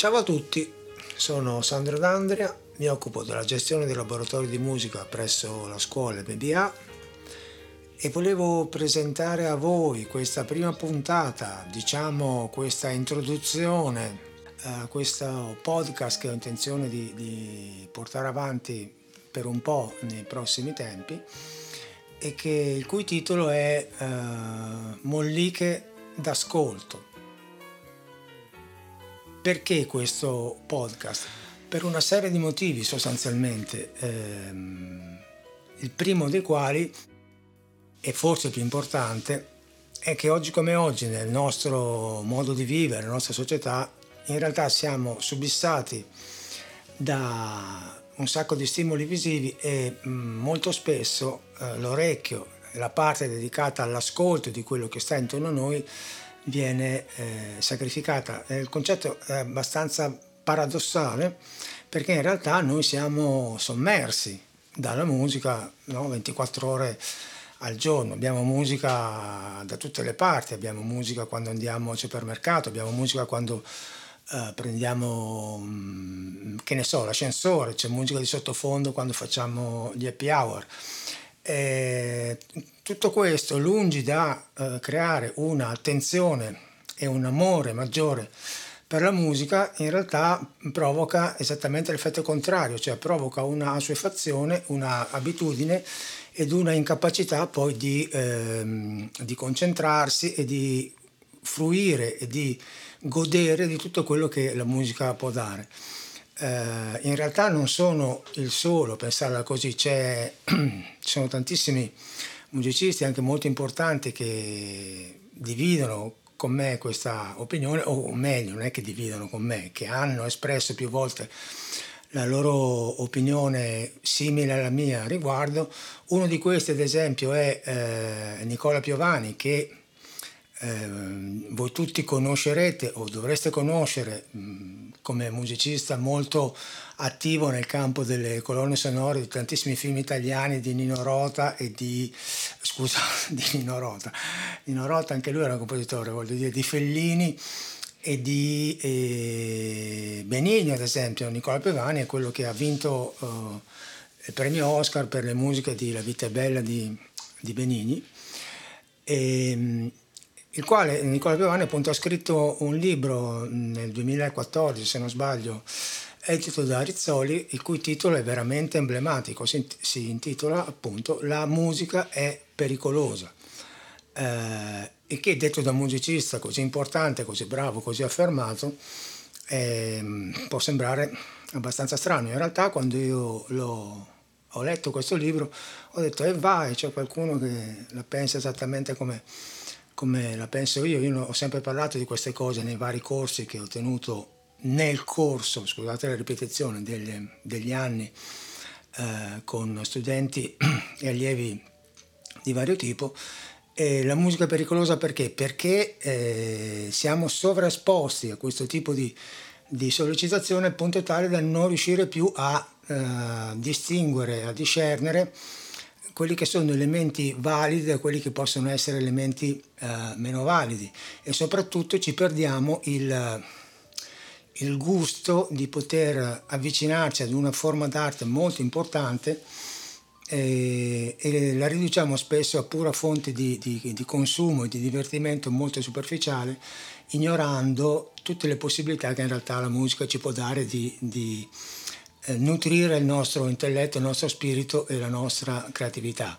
Ciao a tutti, sono Sandro D'Andrea, mi occupo della gestione dei laboratori di musica presso la scuola BBA e volevo presentare a voi questa prima puntata, diciamo questa introduzione a questo podcast che ho intenzione di, di portare avanti per un po' nei prossimi tempi e che, il cui titolo è uh, Molliche d'ascolto. Perché questo podcast? Per una serie di motivi sostanzialmente, ehm, il primo dei quali, e forse più importante, è che oggi come oggi nel nostro modo di vivere, nella nostra società, in realtà siamo subissati da un sacco di stimoli visivi e mm, molto spesso eh, l'orecchio, la parte dedicata all'ascolto di quello che sta intorno a noi, viene eh, sacrificata. Il concetto è abbastanza paradossale perché in realtà noi siamo sommersi dalla musica no? 24 ore al giorno, abbiamo musica da tutte le parti, abbiamo musica quando andiamo al supermercato, abbiamo musica quando uh, prendiamo, um, che ne so, l'ascensore, c'è musica di sottofondo quando facciamo gli happy hour. E tutto questo, lungi da uh, creare un'attenzione e un amore maggiore per la musica, in realtà provoca esattamente l'effetto contrario, cioè provoca una assuefazione, una abitudine ed una incapacità poi di, ehm, di concentrarsi e di fruire e di godere di tutto quello che la musica può dare. Eh, in realtà non sono il solo, pensarla così, ci sono tantissimi musicisti anche molto importanti che dividono con me questa opinione, o meglio, non è che dividono con me, che hanno espresso più volte la loro opinione simile alla mia a riguardo. Uno di questi, ad esempio, è eh, Nicola Piovani, che eh, voi tutti conoscerete o dovreste conoscere come musicista molto attivo nel campo delle colonne sonore di tantissimi film italiani di Nino Rota e di scusa di Nino Rota. Nino Rota anche lui era un compositore voglio dire di Fellini e di eh, Benigni ad esempio Nicola Pevani è quello che ha vinto eh, il premio Oscar per le musiche di La vita è bella di, di Benigni. E, il quale Nicola Piovani appunto ha scritto un libro nel 2014 se non sbaglio edito da Rizzoli il cui titolo è veramente emblematico. Si, si intitola appunto La musica è pericolosa. Eh, e che detto da un musicista così importante, così bravo, così affermato eh, può sembrare abbastanza strano. In realtà quando io l'ho ho letto questo libro ho detto e eh vai c'è qualcuno che la pensa esattamente come come la penso io. Io ho sempre parlato di queste cose nei vari corsi che ho tenuto nel corso, scusate la ripetizione, degli, degli anni eh, con studenti e allievi di vario tipo. E la musica è pericolosa perché? Perché eh, siamo sovraesposti a questo tipo di, di sollecitazione al punto tale da non riuscire più a eh, distinguere, a discernere quelli che sono elementi validi da quelli che possono essere elementi eh, meno validi. E soprattutto ci perdiamo il, il gusto di poter avvicinarci ad una forma d'arte molto importante e, e, la riduciamo spesso a pura fonte di, di, di, consumo e di divertimento molto superficiale, ignorando tutte le possibilità che in realtà la musica ci può dare di, di eh, nutrire il nostro intelletto, il nostro spirito e la nostra creatività.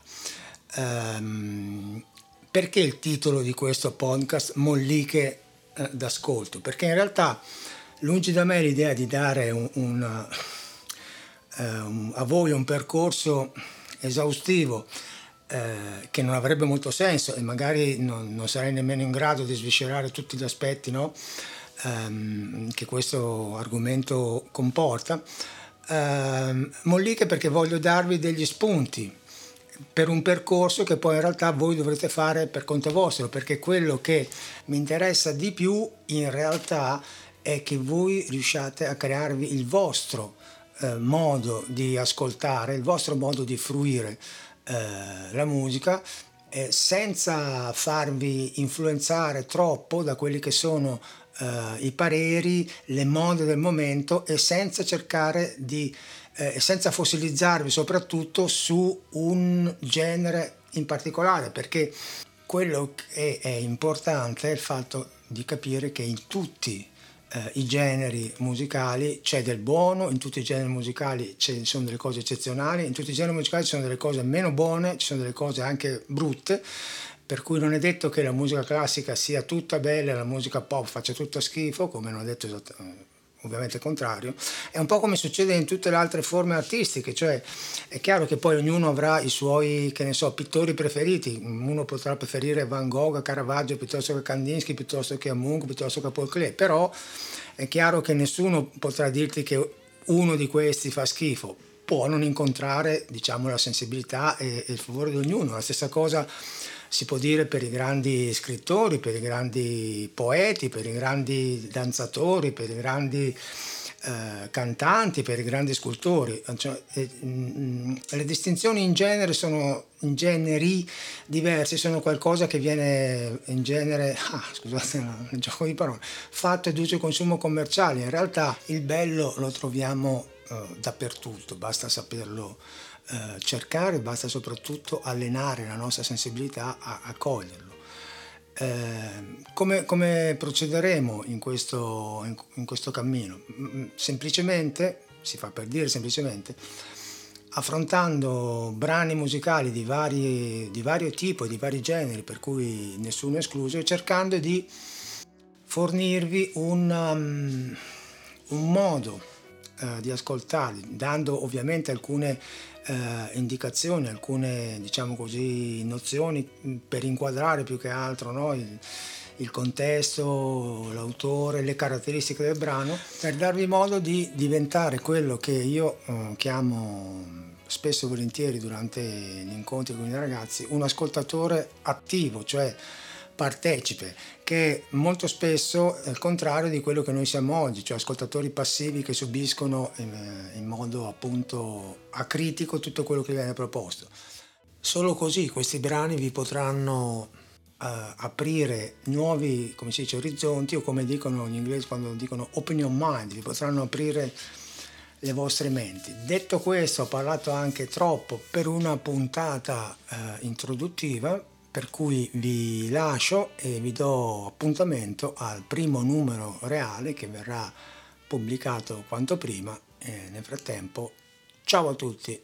Um, perché il titolo di questo podcast Molliche eh, d'ascolto? Perché in realtà lungi da me l'idea di dare un, un, uh, um, a voi un percorso esaustivo eh, che non avrebbe molto senso e magari non, non, sarei nemmeno in grado di sviscerare tutti gli aspetti no? um, che questo argomento comporta, eh, molliche perché voglio darvi degli spunti per un percorso che poi in realtà voi dovrete fare per conto vostro, perché quello che mi interessa di più in realtà è che voi riusciate a crearvi il vostro eh, modo di ascoltare, il vostro modo di fruire eh, la musica eh, senza farvi influenzare troppo da quelli che sono eh, i pareri, le mode del momento e senza cercare di, eh, senza fossilizzarvi soprattutto su un genere in particolare, perché quello che è importante è il fatto di capire che in tutti eh, i generi musicali c'è del buono, in tutti i generi musicali ci sono delle cose eccezionali, in tutti i generi musicali ci sono delle cose meno buone, ci sono delle cose anche brutte, per cui non è detto che la musica classica sia tutta bella e la musica pop faccia tutto schifo, come non ha detto esattamente ovviamente il contrario, è un po' come succede in tutte le altre forme artistiche, cioè è chiaro che poi ognuno avrà i suoi, che ne so, pittori preferiti, uno potrà preferire Van Gogh, Caravaggio piuttosto che Kandinsky, piuttosto che Munch, piuttosto che Paul Klee, però è chiaro che nessuno potrà dirti che uno di questi fa schifo, può non incontrare diciamo la sensibilità e il favore di ognuno, la stessa cosa si può dire per i grandi scrittori, per i grandi poeti, per i grandi danzatori, per i grandi eh, cantanti, per i grandi scultori. Cioè, eh, mh, le distinzioni in genere sono in generi diversi, sono qualcosa che viene in genere, ah, scusate il gioco di parole, fatto e d'uso e consumo commerciale. In realtà il bello lo troviamo eh, dappertutto, basta saperlo eh, cercare, basta soprattutto allenare la nostra sensibilità a, a coglierlo. Eh, come, come, procederemo in questo, in, in questo cammino? Semplicemente, si fa per dire semplicemente, affrontando brani musicali di, vari, di vario tipo, di vari generi, per cui nessuno escluso, e cercando di fornirvi un, um, un modo uh, di ascoltarli, dando ovviamente alcune eh, indicazioni, alcune diciamo così, nozioni per inquadrare più che altro no? il, il, contesto, l'autore, le caratteristiche del brano, per darvi modo di diventare quello che io eh, chiamo spesso e volentieri durante gli incontri con i ragazzi un ascoltatore attivo, cioè partecipe, che molto spesso è il contrario di quello che noi siamo oggi, cioè ascoltatori passivi che subiscono in, eh, in modo appunto acritico tutto quello che viene proposto. Solo così questi brani vi potranno uh, aprire nuovi, come si dice, orizzonti o come dicono gli inglesi quando dicono open your mind, vi potranno aprire le vostre menti. Detto questo, ho parlato anche troppo per una puntata uh, introduttiva, per cui vi lascio e vi do appuntamento al primo numero reale che verrà pubblicato quanto prima e nel frattempo ciao a tutti